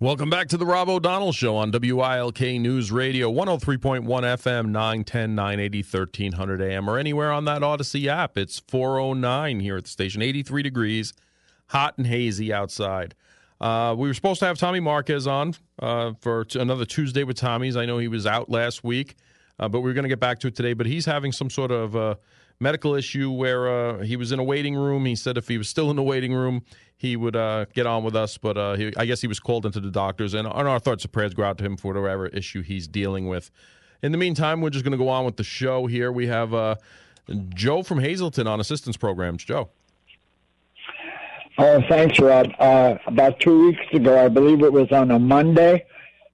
Welcome back to the Rob O'Donnell Show on WILK News Radio, 103.1 FM, 910, 980, 1300 AM, or anywhere on that Odyssey app. It's 409 here at the station, 83 degrees, hot and hazy outside. Uh, we were supposed to have Tommy Marquez on uh, for t- another Tuesday with Tommy's. I know he was out last week, uh, but we are going to get back to it today. But he's having some sort of uh, medical issue where uh, he was in a waiting room. He said if he was still in the waiting room, he would uh, get on with us. But uh, he, I guess he was called into the doctors, and, and our thoughts and prayers go out to him for whatever issue he's dealing with. In the meantime, we're just going to go on with the show here. We have uh, Joe from Hazleton on assistance programs. Joe. Oh, thanks, Rob. Uh, about two weeks ago, I believe it was on a Monday,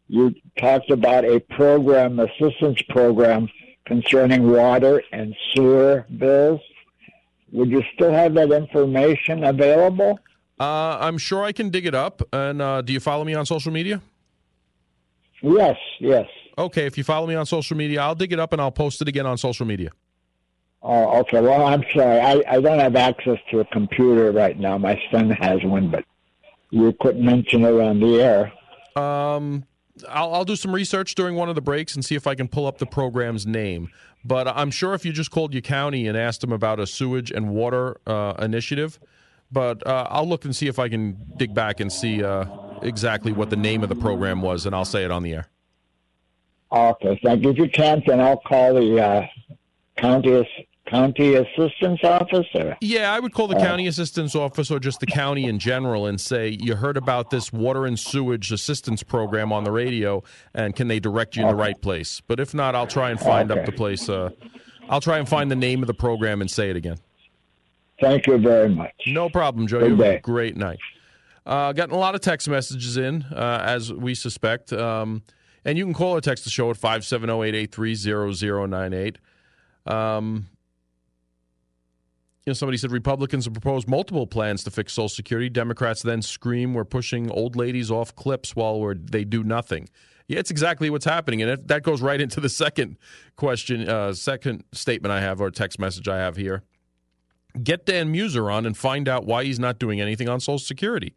you talked about a program, assistance program, concerning water and sewer bills. Would you still have that information available? Uh, I'm sure I can dig it up. And uh, do you follow me on social media? Yes, yes. Okay, if you follow me on social media, I'll dig it up and I'll post it again on social media. Oh, okay. Well, I'm sorry. I, I don't have access to a computer right now. My son has one, but you couldn't mention it on the air. Um, I'll, I'll do some research during one of the breaks and see if I can pull up the program's name. But I'm sure if you just called your county and asked them about a sewage and water uh, initiative, but uh, I'll look and see if I can dig back and see uh, exactly what the name of the program was, and I'll say it on the air. Okay, thank you. If you can't, then I'll call the uh, county county assistance officer? Yeah, I would call the uh, county assistance office or just the county in general and say, you heard about this water and sewage assistance program on the radio, and can they direct you in the right place? But if not, I'll try and find okay. up the place. Uh, I'll try and find the name of the program and say it again. Thank you very much. No problem, Joe. Good have a great night. Uh, gotten a lot of text messages in, uh, as we suspect. Um, and you can call or text the show at 570 883 0098. You know, somebody said Republicans have proposed multiple plans to fix Social Security. Democrats then scream we're pushing old ladies off cliffs while they do nothing. Yeah, it's exactly what's happening, and that goes right into the second question, uh, second statement I have or text message I have here. Get Dan Meuser on and find out why he's not doing anything on Social Security.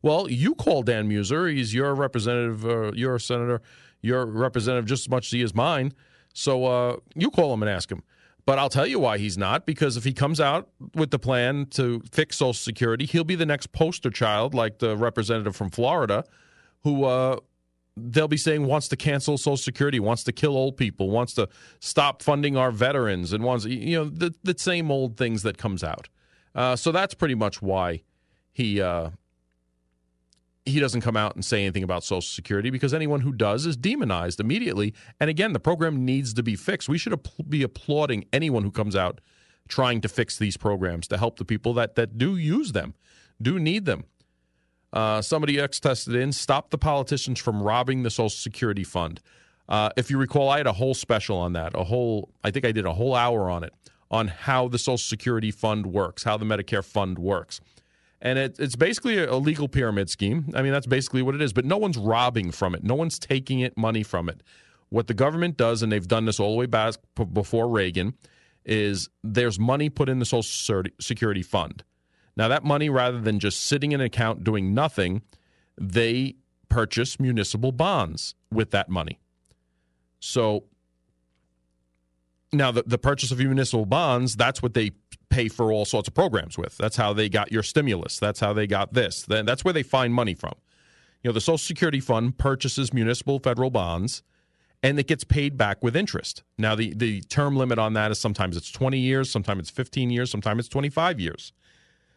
Well, you call Dan Meuser; he's your representative, uh, your senator, your representative just as much as he is mine. So uh, you call him and ask him. But I'll tell you why he's not, because if he comes out with the plan to fix Social Security, he'll be the next poster child, like the representative from Florida, who uh, they'll be saying wants to cancel Social Security, wants to kill old people, wants to stop funding our veterans, and wants you know the the same old things that comes out. Uh, so that's pretty much why he uh, he doesn't come out and say anything about Social Security because anyone who does is demonized immediately. And again, the program needs to be fixed. We should be applauding anyone who comes out trying to fix these programs to help the people that, that do use them, do need them. Uh, somebody X tested in, stop the politicians from robbing the Social Security fund. Uh, if you recall, I had a whole special on that, a whole, I think I did a whole hour on it, on how the Social Security fund works, how the Medicare fund works and it, it's basically a legal pyramid scheme. I mean, that's basically what it is. But no one's robbing from it. No one's taking it money from it. What the government does, and they've done this all the way back before Reagan, is there's money put in the Social Security fund. Now, that money, rather than just sitting in an account doing nothing, they purchase municipal bonds with that money. So now the, the purchase of municipal bonds, that's what they pay for all sorts of programs with. That's how they got your stimulus. That's how they got this. Then that's where they find money from. You know, the Social Security Fund purchases municipal federal bonds and it gets paid back with interest. Now the the term limit on that is sometimes it's 20 years, sometimes it's 15 years, sometimes it's 25 years.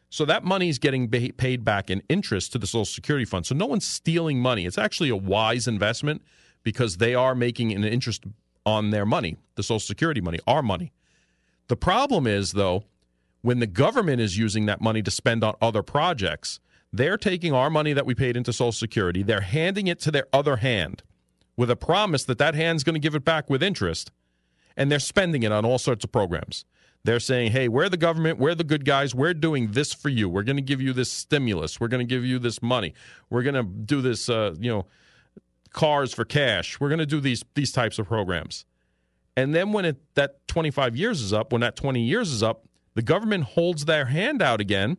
So that money is getting paid back in interest to the Social Security Fund. So no one's stealing money. It's actually a wise investment because they are making an interest on their money, the Social Security money, our money. The problem is, though, when the government is using that money to spend on other projects, they're taking our money that we paid into Social Security, they're handing it to their other hand with a promise that that hand's going to give it back with interest, and they're spending it on all sorts of programs. They're saying, hey, we're the government, we're the good guys, we're doing this for you. We're going to give you this stimulus, we're going to give you this money, we're going to do this, uh, you know, cars for cash. We're going to do these these types of programs. And then when it, that 25 years is up, when that 20 years is up, the government holds their hand out again,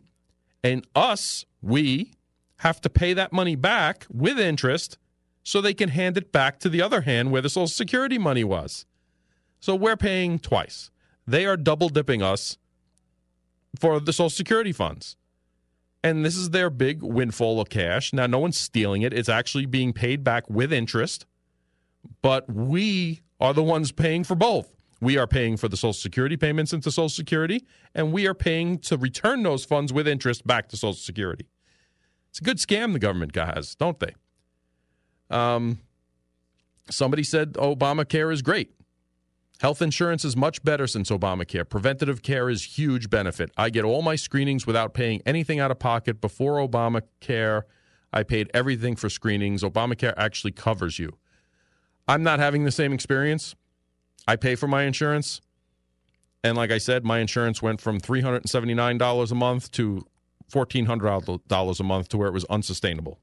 and us, we, have to pay that money back with interest so they can hand it back to the other hand where the Social Security money was. So we're paying twice. They are double dipping us for the Social Security funds. And this is their big windfall of cash. Now, no one's stealing it, it's actually being paid back with interest. But we are the ones paying for both. We are paying for the Social Security payments into Social Security, and we are paying to return those funds with interest back to Social Security. It's a good scam the government has, don't they? Um, somebody said Obamacare is great. Health insurance is much better since Obamacare. Preventative care is huge benefit. I get all my screenings without paying anything out of pocket. Before Obamacare, I paid everything for screenings. Obamacare actually covers you. I'm not having the same experience. I pay for my insurance. And like I said, my insurance went from $379 a month to $1,400 a month to where it was unsustainable.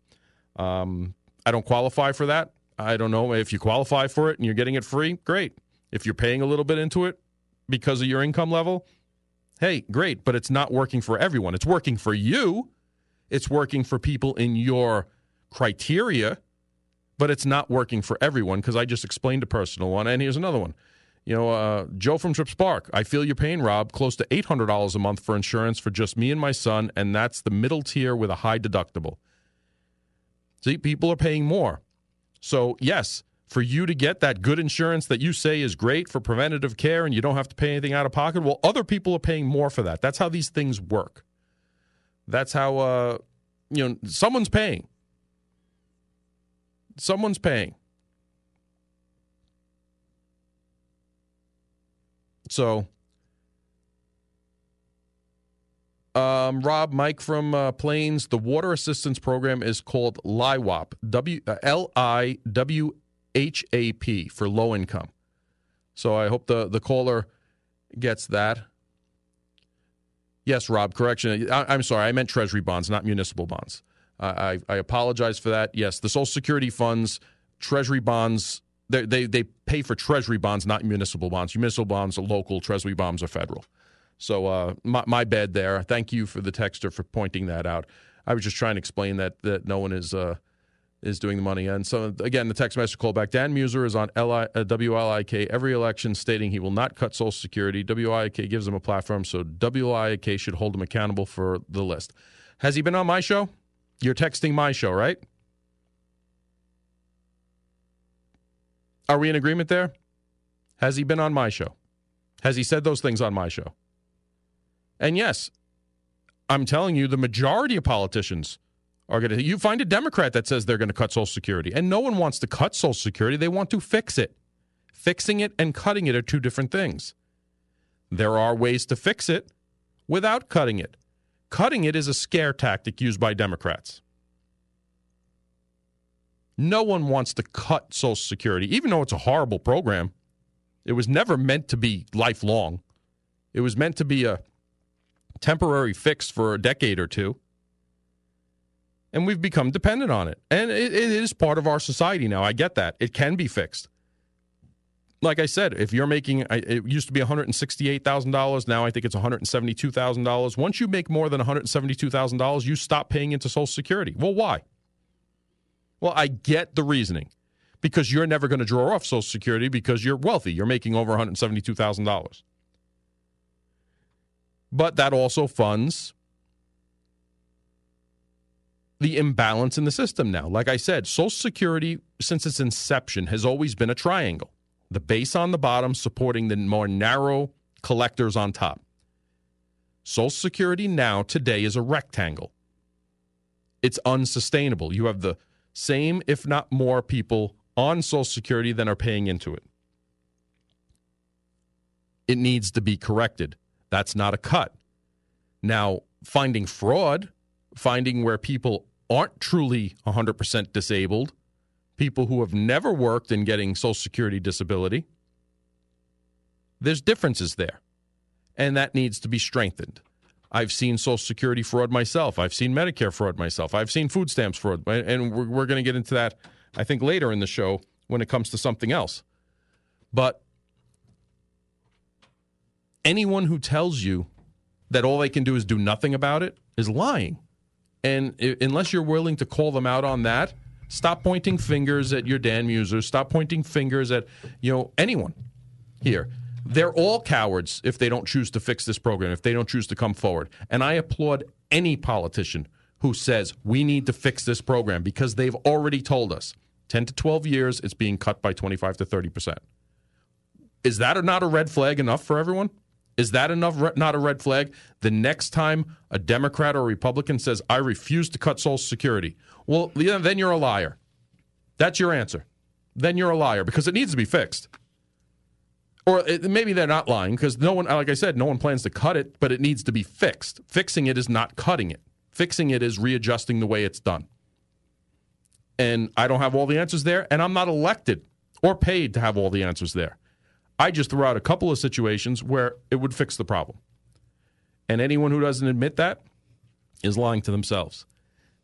Um, I don't qualify for that. I don't know if you qualify for it and you're getting it free, great. If you're paying a little bit into it because of your income level, hey, great, but it's not working for everyone. It's working for you, it's working for people in your criteria, but it's not working for everyone because I just explained a personal one. And here's another one. You know, uh, Joe from Tripp Park. I feel your pain, Rob. Close to $800 a month for insurance for just me and my son, and that's the middle tier with a high deductible. See, people are paying more. So, yes, for you to get that good insurance that you say is great for preventative care and you don't have to pay anything out of pocket, well, other people are paying more for that. That's how these things work. That's how, uh, you know, someone's paying. Someone's paying. So, Um, Rob, Mike from uh, Plains. The water assistance program is called LIWHAP, W L I W H A P for low income. So I hope the the caller gets that. Yes, Rob. Correction. I, am sorry. I meant Treasury bonds, not municipal bonds. I, I apologize for that. Yes, the Social Security funds, Treasury bonds. They, they they pay for Treasury bonds, not municipal bonds. Municipal bonds are local. Treasury bonds are federal. So uh, my, my bad there. Thank you for the texter for pointing that out. I was just trying to explain that that no one is uh, is doing the money. And so again, the text message callback. Dan Meuser is on L-I, uh, WLIK every election, stating he will not cut Social Security. WLIK gives him a platform, so WLIK should hold him accountable for the list. Has he been on my show? You're texting my show, right? Are we in agreement there? Has he been on my show? Has he said those things on my show? And yes, I'm telling you, the majority of politicians are going to. You find a Democrat that says they're going to cut Social Security, and no one wants to cut Social Security. They want to fix it. Fixing it and cutting it are two different things. There are ways to fix it without cutting it. Cutting it is a scare tactic used by Democrats. No one wants to cut Social Security, even though it's a horrible program. It was never meant to be lifelong. It was meant to be a temporary fix for a decade or two. And we've become dependent on it. And it, it is part of our society now. I get that. It can be fixed. Like I said, if you're making, it used to be $168,000. Now I think it's $172,000. Once you make more than $172,000, you stop paying into Social Security. Well, why? Well, I get the reasoning because you're never going to draw off Social Security because you're wealthy. You're making over $172,000 but that also funds the imbalance in the system now. Like I said, Social Security, since its inception, has always been a triangle the base on the bottom supporting the more narrow collectors on top. Social Security now, today, is a rectangle. It's unsustainable. You have the same, if not more, people on Social Security than are paying into it. It needs to be corrected. That's not a cut. Now, finding fraud, finding where people aren't truly 100% disabled, people who have never worked and getting Social Security disability, there's differences there. And that needs to be strengthened. I've seen Social Security fraud myself. I've seen Medicare fraud myself. I've seen food stamps fraud. And we're, we're going to get into that, I think, later in the show when it comes to something else. But anyone who tells you that all they can do is do nothing about it is lying. And unless you're willing to call them out on that, stop pointing fingers at your Dan Meusers. Stop pointing fingers at you know anyone here. They're all cowards if they don't choose to fix this program, if they don't choose to come forward. And I applaud any politician who says we need to fix this program because they've already told us 10 to 12 years it's being cut by 25 to 30 percent. Is that not a red flag enough for everyone? Is that enough? Not a red flag. The next time a Democrat or a Republican says, I refuse to cut Social Security, well, then you're a liar. That's your answer. Then you're a liar because it needs to be fixed. Or it, maybe they're not lying because no one, like I said, no one plans to cut it, but it needs to be fixed. Fixing it is not cutting it, fixing it is readjusting the way it's done. And I don't have all the answers there, and I'm not elected or paid to have all the answers there. I just threw out a couple of situations where it would fix the problem. And anyone who doesn't admit that is lying to themselves.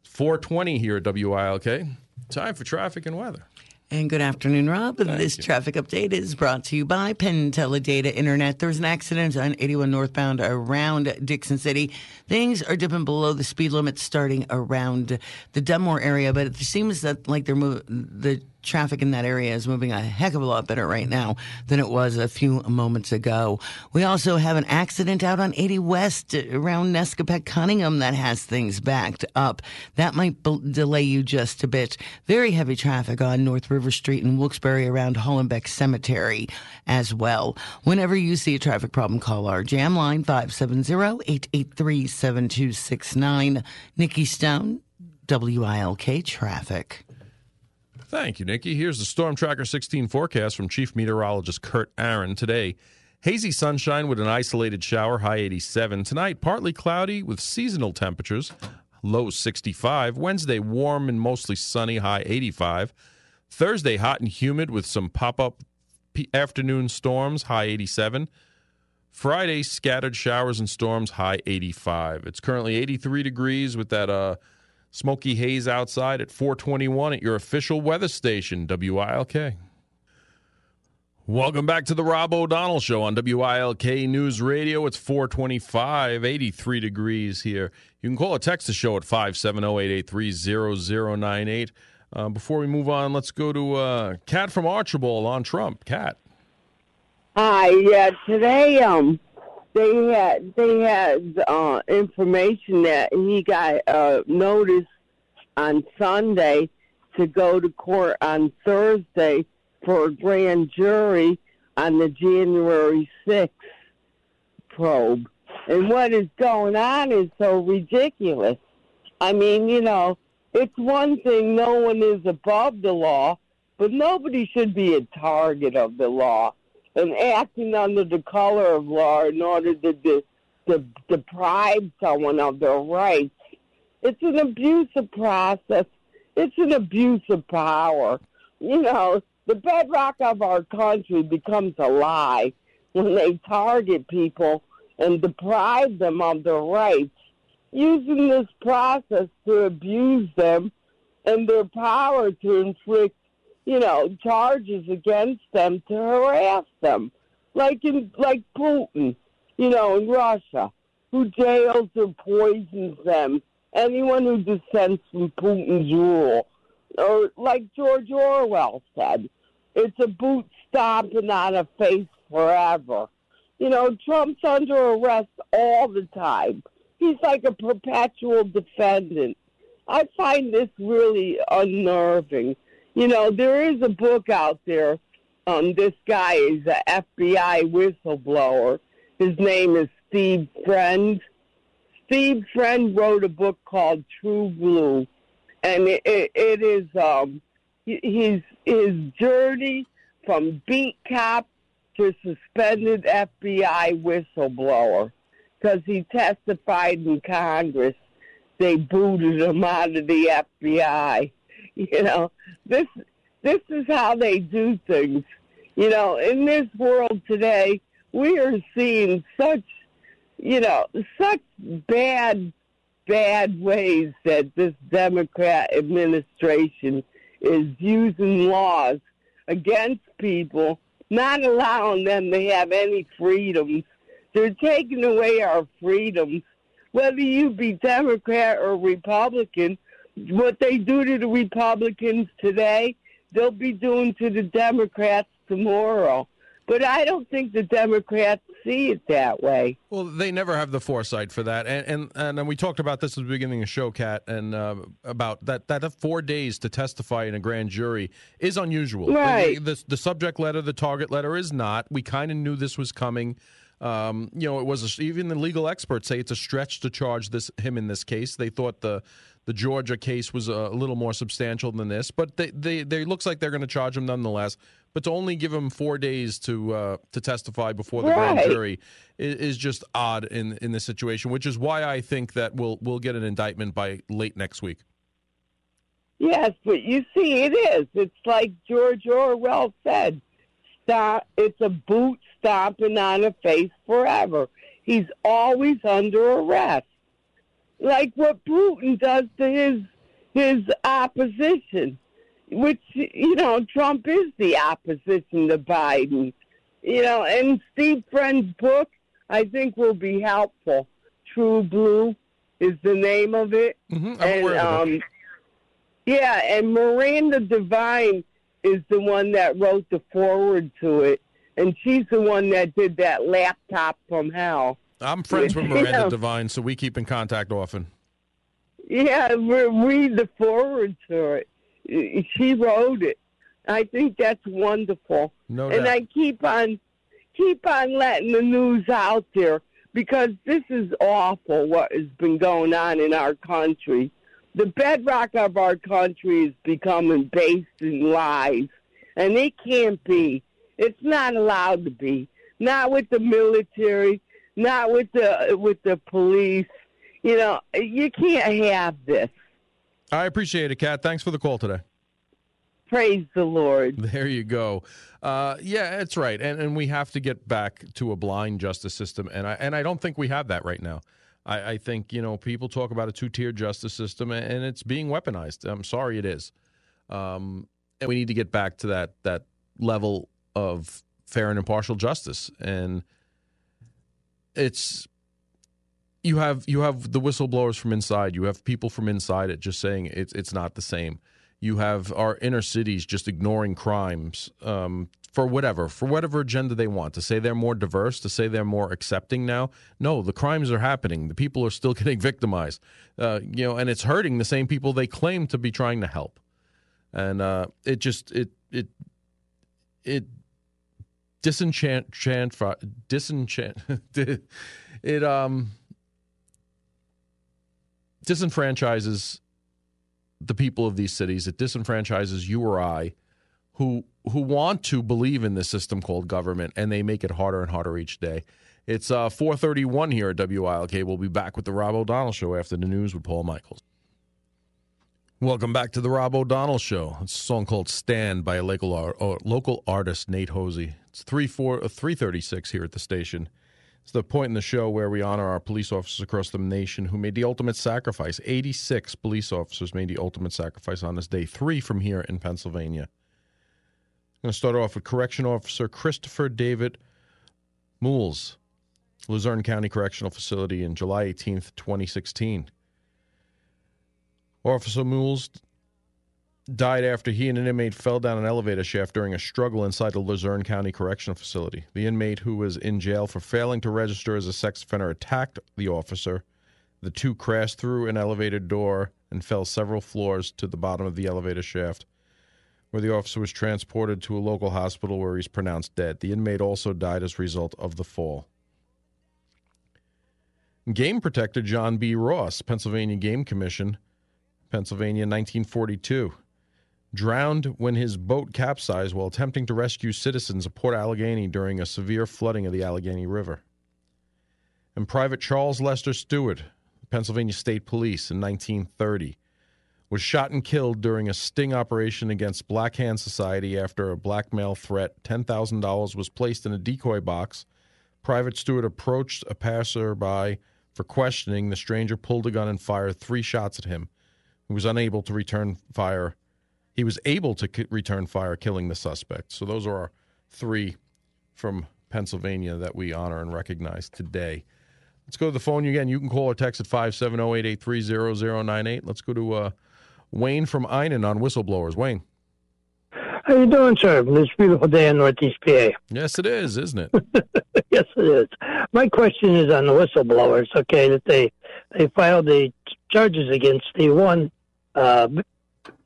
420 here at WILK. Time for traffic and weather. And good afternoon, Rob. Thank this you. traffic update is brought to you by Penn Teledata Internet. There was an accident on 81 northbound around Dickson City. Things are dipping below the speed limit starting around the Dunmore area, but it seems that like they're moving the traffic in that area is moving a heck of a lot better right now than it was a few moments ago. We also have an accident out on 80 West around Nescopeck Cunningham that has things backed up. That might delay you just a bit. Very heavy traffic on North River Street and Wilkes-Barre around Hollenbeck Cemetery as well. Whenever you see a traffic problem, call our jam line 570-883-7269. Nikki Stone, WILK Traffic. Thank you, Nikki. Here's the Storm Tracker 16 forecast from Chief Meteorologist Kurt Aaron. Today, hazy sunshine with an isolated shower, high 87. Tonight, partly cloudy with seasonal temperatures, low 65. Wednesday, warm and mostly sunny, high 85. Thursday, hot and humid with some pop up afternoon storms, high 87. Friday, scattered showers and storms, high 85. It's currently 83 degrees with that uh, Smoky haze outside at 421 at your official weather station, WILK. Welcome back to the Rob O'Donnell Show on WILK News Radio. It's 425, 83 degrees here. You can call or text the show at 570-883-0098. Uh, before we move on, let's go to uh, Kat from Archbald on Trump. Kat. Hi. Yeah, today um, they had they had uh, information that he got uh, notice on Sunday to go to court on Thursday for a grand jury on the January 6th probe. And what is going on is so ridiculous. I mean, you know, it's one thing no one is above the law, but nobody should be a target of the law and acting under the color of law in order to, de- to deprive someone of their rights. It's an abusive process. It's an abuse of power. You know, the bedrock of our country becomes a lie when they target people and deprive them of their rights, using this process to abuse them and their power to inflict you know, charges against them to harass them, like in like Putin, you know, in Russia, who jails or poisons them. Anyone who dissents from Putin's rule, or like George Orwell said, it's a boot stomp and not a face forever. You know, Trump's under arrest all the time. He's like a perpetual defendant. I find this really unnerving you know, there is a book out there. Um, this guy is an FBI whistleblower. His name is Steve Friend. Steve Friend wrote a book called True Blue, and it, it, it is um, his his journey from beat cop to suspended FBI whistleblower because he testified in Congress. They booted him out of the FBI. You know, this this is how they do things. You know, in this world today, we are seeing such, you know, such bad, bad ways that this Democrat administration is using laws against people, not allowing them to have any freedoms. They're taking away our freedoms whether you be Democrat or Republican, what they do to the Republicans today, they'll be doing to the Democrats tomorrow. But I don't think the Democrats see it that way. Well, they never have the foresight for that, and and and we talked about this at the beginning of the show, Kat, and uh, about that that four days to testify in a grand jury is unusual. Right. The, the, the subject letter, the target letter, is not. We kind of knew this was coming. Um, you know, it was a, even the legal experts say it's a stretch to charge this him in this case. They thought the the Georgia case was a little more substantial than this, but they they, they looks like they're going to charge him nonetheless. But to only give him four days to uh, to testify before the right. grand jury is, is, just odd in in this situation, which is why I think that we'll we'll get an indictment by late next week. Yes, but you see, it is. It's like George Orwell said: "Stop." It's a boot stomping on a face forever. He's always under arrest, like what Putin does to his his opposition which you know Trump is the opposition to Biden. You know, and Steve Friend's book I think will be helpful. True Blue is the name of it, mm-hmm. and um, yeah, and Miranda Devine is the one that wrote the forward to it, and she's the one that did that laptop from hell. I'm friends with Miranda know, Devine, so we keep in contact often. Yeah, we read the forward to it she wrote it. I think that's wonderful. No and doubt. I keep on keep on letting the news out there because this is awful what has been going on in our country. The bedrock of our country is becoming based in lies. And it can't be. It's not allowed to be. Not with the military, not with the with the police. You know, you can't have this. I appreciate it, Kat. Thanks for the call today. Praise the Lord. There you go. Uh, yeah, that's right, and and we have to get back to a blind justice system, and I and I don't think we have that right now. I, I think you know people talk about a two tier justice system, and it's being weaponized. I'm sorry, it is, um, and we need to get back to that that level of fair and impartial justice, and it's you have you have the whistleblowers from inside. You have people from inside it just saying it's it's not the same. You have our inner cities just ignoring crimes um, for whatever for whatever agenda they want to say they're more diverse, to say they're more accepting now. No, the crimes are happening. The people are still getting victimized. Uh, you know, and it's hurting the same people they claim to be trying to help. And uh, it just it it it disenchant disenchant it um disenfranchises the people of these cities. It disenfranchises you or I who who want to believe in this system called government and they make it harder and harder each day. It's uh, 431 here at WILK. We'll be back with the Rob O'Donnell Show after the news with Paul Michaels. Welcome back to the Rob O'Donnell Show. It's a song called Stand by a local, uh, local artist, Nate Hosey. It's 3, 4, uh, 336 here at the station. It's the point in the show where we honor our police officers across the nation who made the ultimate sacrifice. 86 police officers made the ultimate sacrifice on this day, three from here in Pennsylvania. I'm going to start off with Correction Officer Kristopher David Moules, Luzerne County Correctional Facility, in July 18th, 2016. Officer Moules died after he and an inmate fell down an elevator shaft during a struggle inside the Luzerne County Correctional Facility. The inmate, who was in jail for failing to register as a sex offender, attacked the officer. The two crashed through an elevator door and fell several floors to the bottom of the elevator shaft, where the officer was transported to a local hospital where he's pronounced dead. The inmate also died as a result of the fall. Game protector John B. Ross, Pennsylvania Game Commission, Pennsylvania, 1942 drowned when his boat capsized while attempting to rescue citizens of Port Allegany during a severe flooding of the Allegheny River. And Private Charles Lester Stewart, Pennsylvania State Police in 1930, was shot and killed during a sting operation against Black Hand Society after a blackmail threat. $10,000 was placed in a decoy box. Private Stewart approached a passerby for questioning. The stranger pulled a gun and fired three shots at him. He was unable to return fire he was able to return fire, killing the suspect. So those are our three from Pennsylvania that we honor and recognize today. Let's go to the phone again. You can call or text at 570-883-0098. Let's go to uh, Wayne from Eynon on whistleblowers. Wayne. How you doing, sir? This beautiful day in Northeast PA. Yes, it is, isn't it? yes, it is. My question is on the whistleblowers. Okay, that they they filed the charges against the one, uh,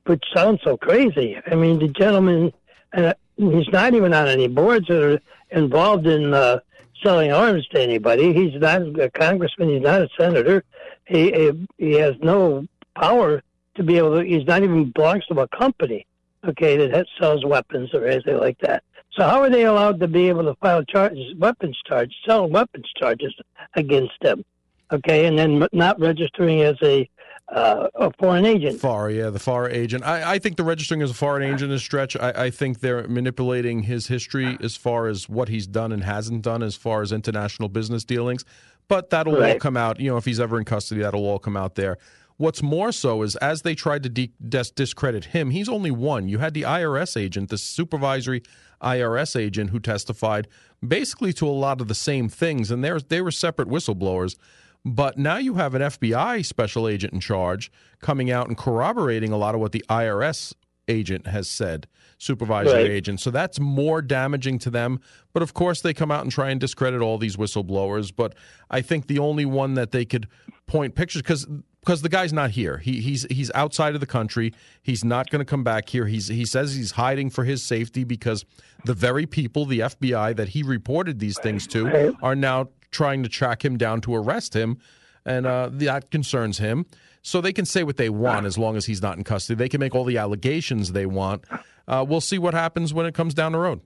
which sounds so crazy. I mean, the gentleman, uh, he's not even on any boards that are involved in uh, selling arms to anybody. He's not a congressman. He's not a senator. He he has no power to be able to. He's not even belongs to a company. Okay, that sells weapons or anything like that. So how are they allowed to be able to file charges, weapons charges, sell weapons charges against them? Okay, and then not registering as a uh, a foreign agent. FAR, yeah, the FAR agent. I, I think the registering as a foreign agent is stretch. I, I, think they're manipulating his history as far as what he's done and hasn't done as far as international business dealings. But that'll right. all come out. You know, if he's ever in custody, that'll all come out there. What's more so is as they tried to de- dis- discredit him, he's only one. You had the IRS agent, the supervisory IRS agent, who testified basically to a lot of the same things, and they were separate whistleblowers. But now you have an FBI special agent in charge coming out and corroborating a lot of what the IRS agent has said, supervisory right. agent. So that's more damaging to them. But of course, they come out and try and discredit all these whistleblowers. But I think the only one that they could point pictures because because the guy's not here. He, he's he's outside of the country. He's not going to come back here. He's he says he's hiding for his safety because the very people, the FBI that he reported these things to, are now trying to track him down to arrest him, and uh, that concerns him. So they can say what they want as long as he's not in custody. They can make all the allegations they want. Uh, we'll see what happens when it comes down the road.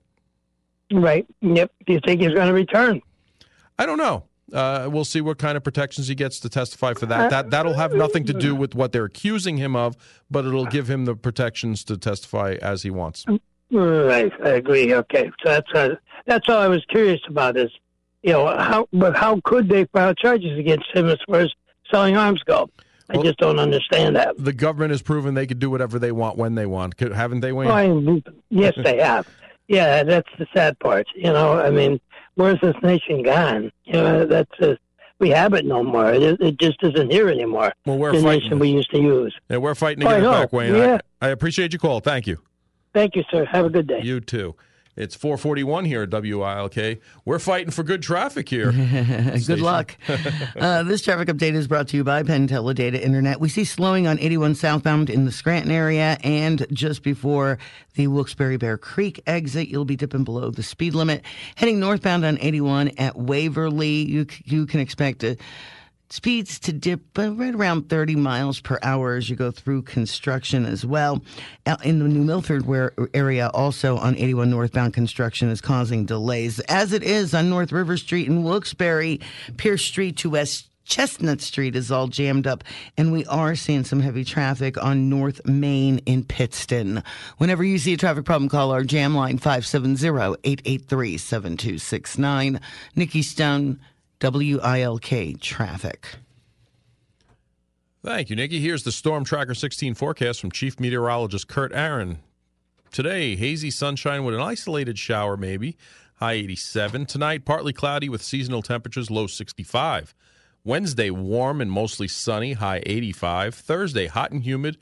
Right. Yep. Do you think he's going to return? I don't know. Uh, we'll see what kind of protections he gets to testify for that. That that'll have nothing to do with what they're accusing him of, but it'll give him the protections to testify as he wants. Right, I agree. Okay, so that's uh, that's all I was curious about is you know, how, but how could they file charges against him as far as selling arms go? I well, just don't understand that. The government has proven they could do whatever they want when they want. Haven't they, Wayne? Well, yes, they have. Yeah, that's the sad part. You know, I mean, where's this nation gone? You know, that's we have it no more. It, it just isn't here anymore. Well, we're the fighting. nation we used to use. Yeah, we're fighting to oh, get it back, Wayne. Yeah. I, I appreciate your call. Thank you. Thank you, sir. Have a good day. You too. It's 441 here at WILK. We're fighting for good traffic here. good luck. uh, this traffic update is brought to you by Penn Teledata Internet. We see slowing on 81 southbound in the Scranton area and just before the Wilkes-Barre Bear Creek exit, you'll be dipping below the speed limit. Heading northbound on 81 at Waverly, you, you can expect a speeds to dip right around 30 miles per hour as you go through construction as well. In the New Milford area, also on 81 northbound, construction is causing delays, as it is on North River Street in Wilkes-Barre, Pierce Street to West Chestnut Street is all jammed up, and we are seeing some heavy traffic on North Main in Pittston. Whenever you see a traffic problem, call our jam line 570 883 7269. Nikki Stone, WILK traffic. Thank you, Nikki. Here's the Storm Tracker 16 forecast from Chief Meteorologist Kurt Aaron. Today, hazy sunshine with an isolated shower, maybe, high 87. Tonight, partly cloudy with seasonal temperatures, low 65. Wednesday, warm and mostly sunny, high 85. Thursday, hot and humid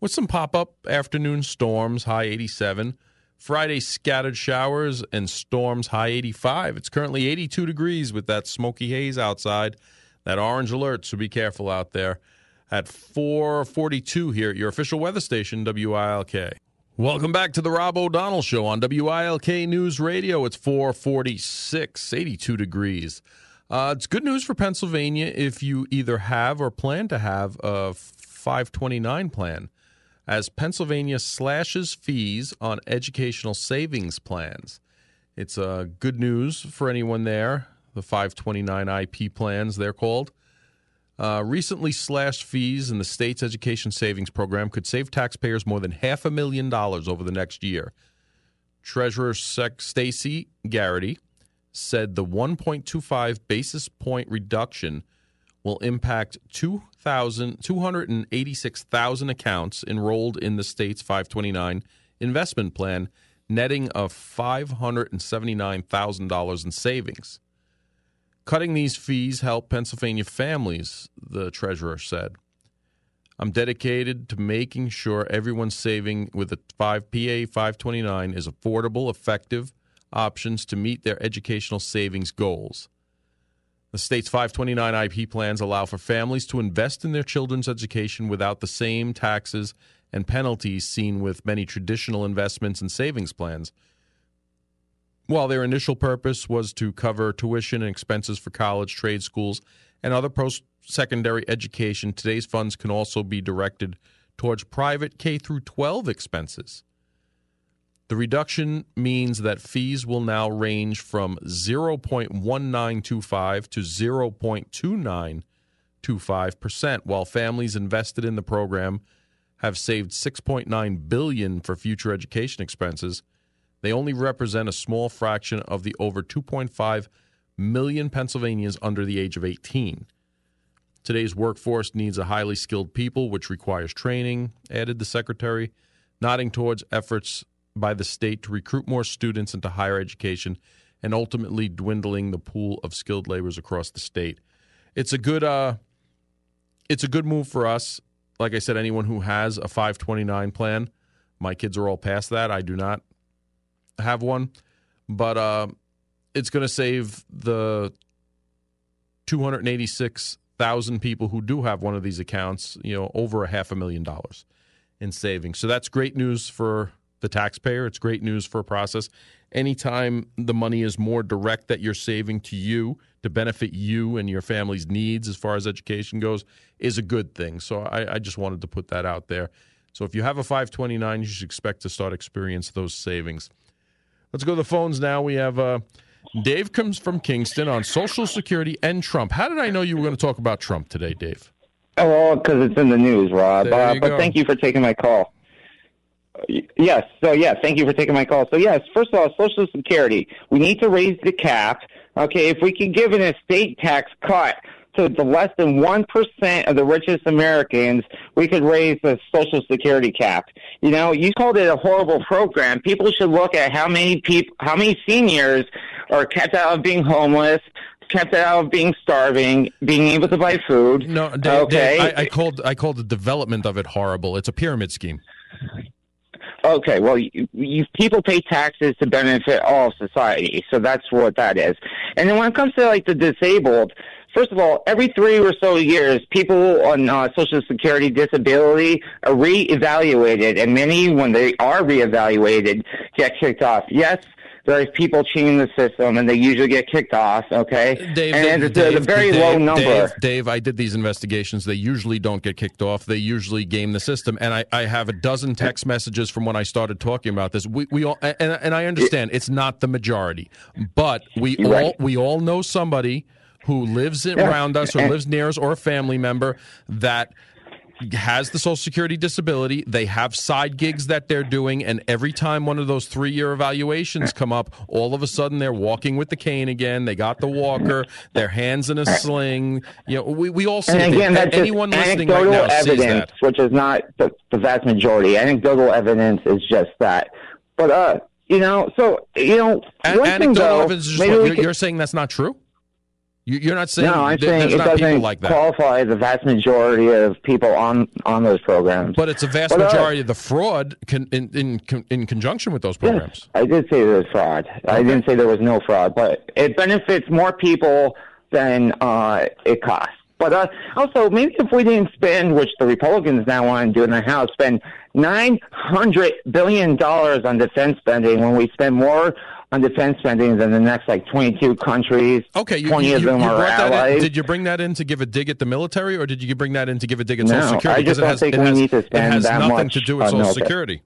with some pop up afternoon storms, high 87. Friday, scattered showers and storms, high 85. It's currently 82 degrees with that smoky haze outside, that orange alert, so be careful out there. At 442 here at your official weather station, WILK. Welcome back to the Rob O'Donnell Show on WILK News Radio. It's 446, 82 degrees. Uh, it's good news for Pennsylvania if you either have or plan to have a 529 plan as Pennsylvania slashes fees on educational savings plans. It's uh, good news for anyone there. The 529 IP plans, they're called. Uh, recently slashed fees in the state's education savings program could save taxpayers more than half a million dollars over the next year. Treasurer Stacey Garrity said the 1.25 basis point reduction will impact 286,000 accounts enrolled in the state's 529 investment plan, netting of $579,000 in savings. Cutting these fees help Pennsylvania families, the treasurer said. I'm dedicated to making sure everyone's saving with a 5 PA 529 is affordable, effective options to meet their educational savings goals. The state's 529 IP plans allow for families to invest in their children's education without the same taxes and penalties seen with many traditional investments and savings plans. While their initial purpose was to cover tuition and expenses for college, trade schools, and other post secondary education, today's funds can also be directed towards private K through 12 expenses. The reduction means that fees will now range from 0.1925 to 0.2925%, while families invested in the program have saved 6.9 billion for future education expenses. They only represent a small fraction of the over 2.5 million Pennsylvanians under the age of 18. Today's workforce needs a highly skilled people, which requires training, added the secretary, nodding towards efforts by the state to recruit more students into higher education and ultimately dwindling the pool of skilled laborers across the state. It's a good uh it's a good move for us. Like I said, anyone who has a 529 plan, my kids are all past that. I do not have one, but uh, it's going to save the 286,000 people who do have one of these accounts, you know, over a half a million dollars in savings. So that's great news for the taxpayer. It's great news for a process. Anytime the money is more direct that you're saving to you to benefit you and your family's needs as far as education goes is a good thing. So I, I just wanted to put that out there. So if you have a 529, you should expect to start experience those savings. Let's go to the phones now. We have uh, Dave comes from Kingston on Social Security and Trump. How did I know you were going to talk about Trump today, Dave? Oh, because it's in the news, Rob. Uh, but thank you for taking my call. Uh, yes. So, yeah, thank you for taking my call. So, yes, first of all, Social Security. We need to raise the cap. Okay, if we can give an estate tax cut to the less than 1% of the richest Americans, we could raise the Social Security cap. You know, you called it a horrible program. People should look at how many people, how many seniors are kept out of being homeless, kept out of being starving, being able to buy food. No, Dave, okay. Dave, I, I, called I called the development of it horrible. It's a pyramid scheme. Okay, well, you, you, people pay taxes to benefit all society, so that's what that is. And then when it comes to like the disabled, first of all, every three or so years, people on uh, Social Security disability are reevaluated, and many, when they are reevaluated, get kicked off. Yes, there's people cheating the system, and they usually get kicked off. Okay, Dave, and Dave, it's a, very Dave, low number. Dave, Dave, I did these investigations. They usually don't get kicked off. They usually game the system. And I, I have a dozen text messages from when I started talking about this. We, we all, and, and I understand it's not the majority, but we right. all we all know somebody who lives around us or lives near us or a family member that has the Social Security disability. They have side gigs that they're doing, and every time one of those three year evaluations come up, all of a sudden they're walking with the cane again. They got the walker, their hands in a sling. You know, we, we all see and again, That's Anyone listening right now evidence, sees that. which is not the, the vast majority. Anecdotal evidence is just that. But uh, you know, so you know, An- one anecdotal thing, though, evidence is just maybe what, you're, you're saying that's not true. You, are not saying no, I'm saying it doesn't like qualify the vast majority of people on on those programs. But it's a vast majority of the fraud con- in, in in conjunction with those programs. Yes, I did say there was fraud. I didn't say there was no fraud, but it benefits more people than uh, it costs. But uh, also, maybe if we didn't spend, which the Republicans now want to do in the House, spend nine hundred billion dollars on defense spending when we spend more on defense spending than the next like twenty-two countries. Okay, you, twenty you, of you them are brought that allies. Did you bring that in to give a dig at the military, or did you bring that in to give a dig at No, Social Security? I just Because don't has, think it we has, need to it spend has that nothing much to do with Social military. Security.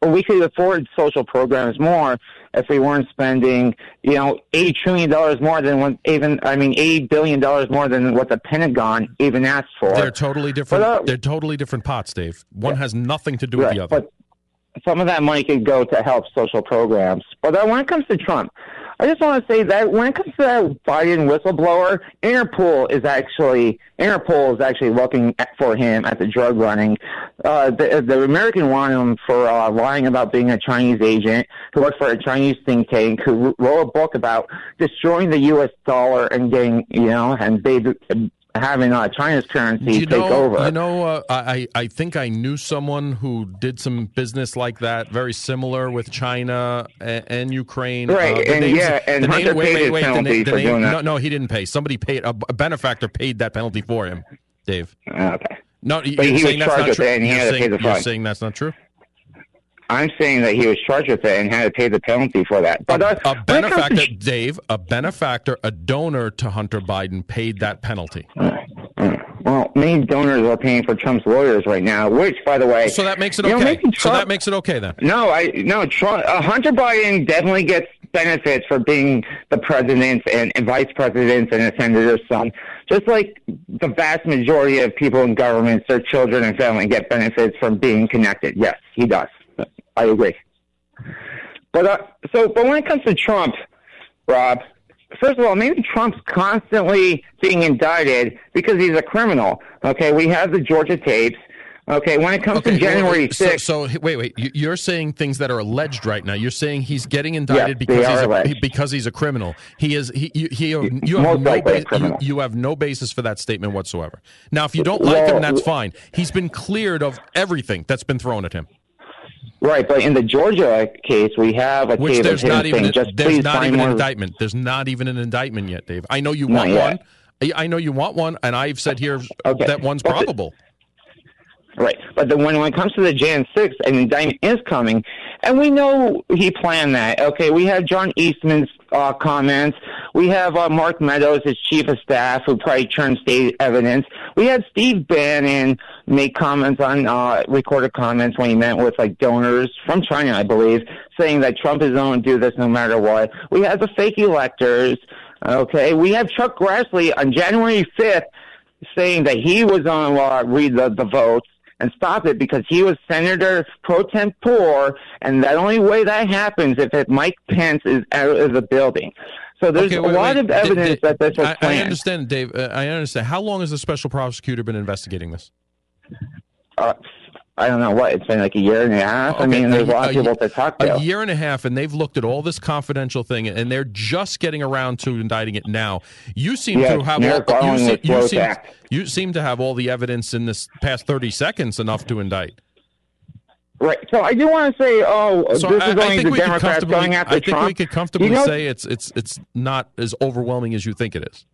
Well, we could afford social programs more if we weren't spending, you know, eight trillion dollars more than what even I mean, eight billion dollars more than what the Pentagon even asked for. They're totally different. But, uh, they're totally different pots, Dave. One has nothing to do with Right, the other. But some of that money could go to help social programs. But uh, when it comes to Trump, I just want to say that when it comes to that Biden whistleblower, Interpol is actually Interpol is actually looking for him at the drug running. Uh, the, the American wanted him for uh, lying about being a Chinese agent who worked for a Chinese think tank who wrote a book about destroying the U.S. dollar and getting you know and they having uh, China's currency you know, take over. You know, uh, I I think I knew someone who did some business like that, very similar with China and, and Ukraine. Right, uh, and names, yeah, and Hunter name, wait, paid wait, wait, penalty for name, doing that. No, no, he didn't pay. Somebody paid. A, a benefactor paid that penalty for him. Dave. Okay. No, but he was charged with it, and he had saying, to pay the fine. You're saying that's not true. I'm saying that he was charged with it and had to pay the penalty for that. But a, a benefactor, to... Dave, a benefactor, a donor to Hunter Biden paid that penalty. Well, many donors are paying for Trump's lawyers right now, which, by the way, so that makes it okay. Know, Trump, so that makes it okay then. No, I no. Trump, uh, Hunter Biden definitely gets benefits for being the president and, and vice president and a senator's son. Just like the vast majority of people in governments, their children and family get benefits from being connected. Yes, he does. I agree. But uh, so, but when it comes to Trump, Rob, first of all, maybe Trump's constantly being indicted because he's a criminal. Okay, we have the Georgia tapes. Okay, when it comes okay, to January well, 6th. So, so, wait, wait. You're saying things that are alleged right now. You're saying he's getting indicted because he's a, because he's a criminal. He is he he, he you, have no ba- you, you, have no basis for that statement whatsoever. Now, if you don't like well, him, that's fine. He's been cleared of everything that's been thrown at him. Right, but in the Georgia case, we have a Which tape there's of not even, saying, just there's not even an indictment. There's not even an indictment yet, Dave. I know you want one. I know you want one, and I've said here okay. that one's probable. Right, but the, when when it comes to the Jan 6th, an indictment is coming, and we know he planned that. Okay, we have John Eastman's uh, comments. We have uh, Mark Meadows, as chief of staff, who probably turned state evidence. We had Steve Bannon make comments on uh, recorded comments when he met with like donors from China, I believe, saying that Trump is going to do this no matter what. We have the fake electors. Okay, we have Chuck Grassley on January 5th saying that he was on uh, read the, the votes and stop it because he was Senator pro tempore, and the only way that happens is if Mike Pence is out of the building. So there's okay, wait, a lot wait. of evidence that this was I, planned. I understand, Dave. Uh, I understand. How long has the special prosecutor been investigating this? Uh, I don't know what it's been like a year and a half. Okay. I mean, there's a, a lot of people to talk to. A year and a half, and they've looked at all this confidential thing, and they're just getting around to indicting it now. You seem yeah, to have all, you, seem, you, seem, you seem to have all the evidence in this past thirty seconds enough to indict. Right. So I do want to say, oh, so this I, is only the Democrats going after I think Trump. we could comfortably you know, say it's it's it's not as overwhelming as you think it is.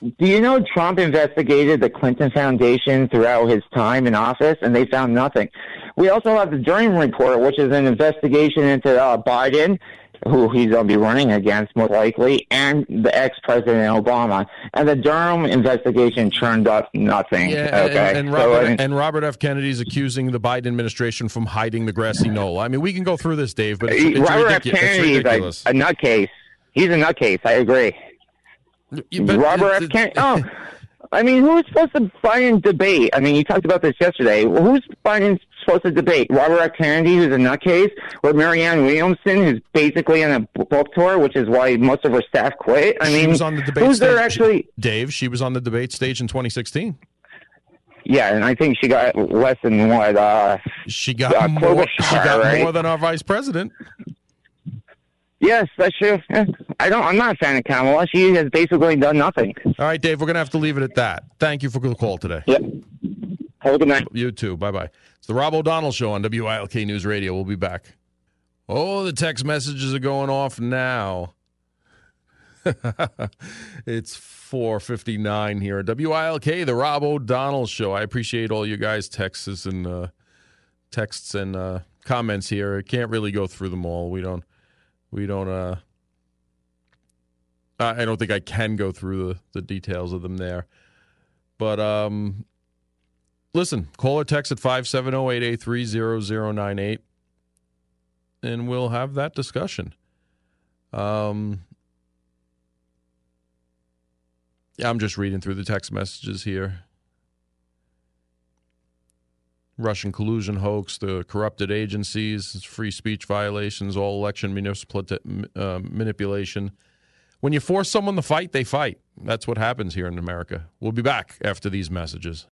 Do you know Trump investigated the Clinton Foundation throughout his time in office, and they found nothing? We also have the Durham report, which is an investigation into uh, Biden, who he's going to be running against most likely, and the ex-president Obama. And the Durham investigation turned up nothing. Yeah, okay? and, and, Robert, so, and Robert F. Kennedy's accusing the Biden administration from hiding the grassy knoll. I mean, we can go through this, Dave, but it's, it's Robert F. Kennedy is a, a nutcase. He's a nutcase. I agree. But Robert F. Kennedy. Oh, I mean, who's supposed to Biden debate? I mean, you talked about this yesterday. Who's Biden supposed to debate? Robert F. Kennedy, who's a nutcase, or Marianne Williamson, who's basically on a book tour, which is why most of her staff quit. I she mean, was on the debate who's stage. there actually? Dave, she was on the debate stage in 2016. Yeah, and I think she got less than what uh, she got. Uh, more, she got right? more than our vice president. Yes, that's true. Yeah. I don't. I'm not a fan of Kamala. She has basically done nothing. All right, Dave. We're gonna have to leave it at that. Thank you for the call today. Yep. Have a good night. You too. Bye bye. It's the Rob O'Donnell Show on WILK News Radio. We'll be back. Oh, the text messages are going off now. it's 4:59 here at WILK, the Rob O'Donnell Show. I appreciate all you guys' texts and uh, texts and uh, comments here. I can't really go through them all. We don't we don't uh I don't think I can go through the, the details of them there. But um listen, call or text at 570-883-0098 and we'll have that discussion. Um yeah, I'm just reading through the text messages here. Russian collusion hoax, the corrupted agencies, free speech violations, all election municipal uh, manipulation. When you force someone to fight, they fight. That's what happens here in America. We'll be back after these messages.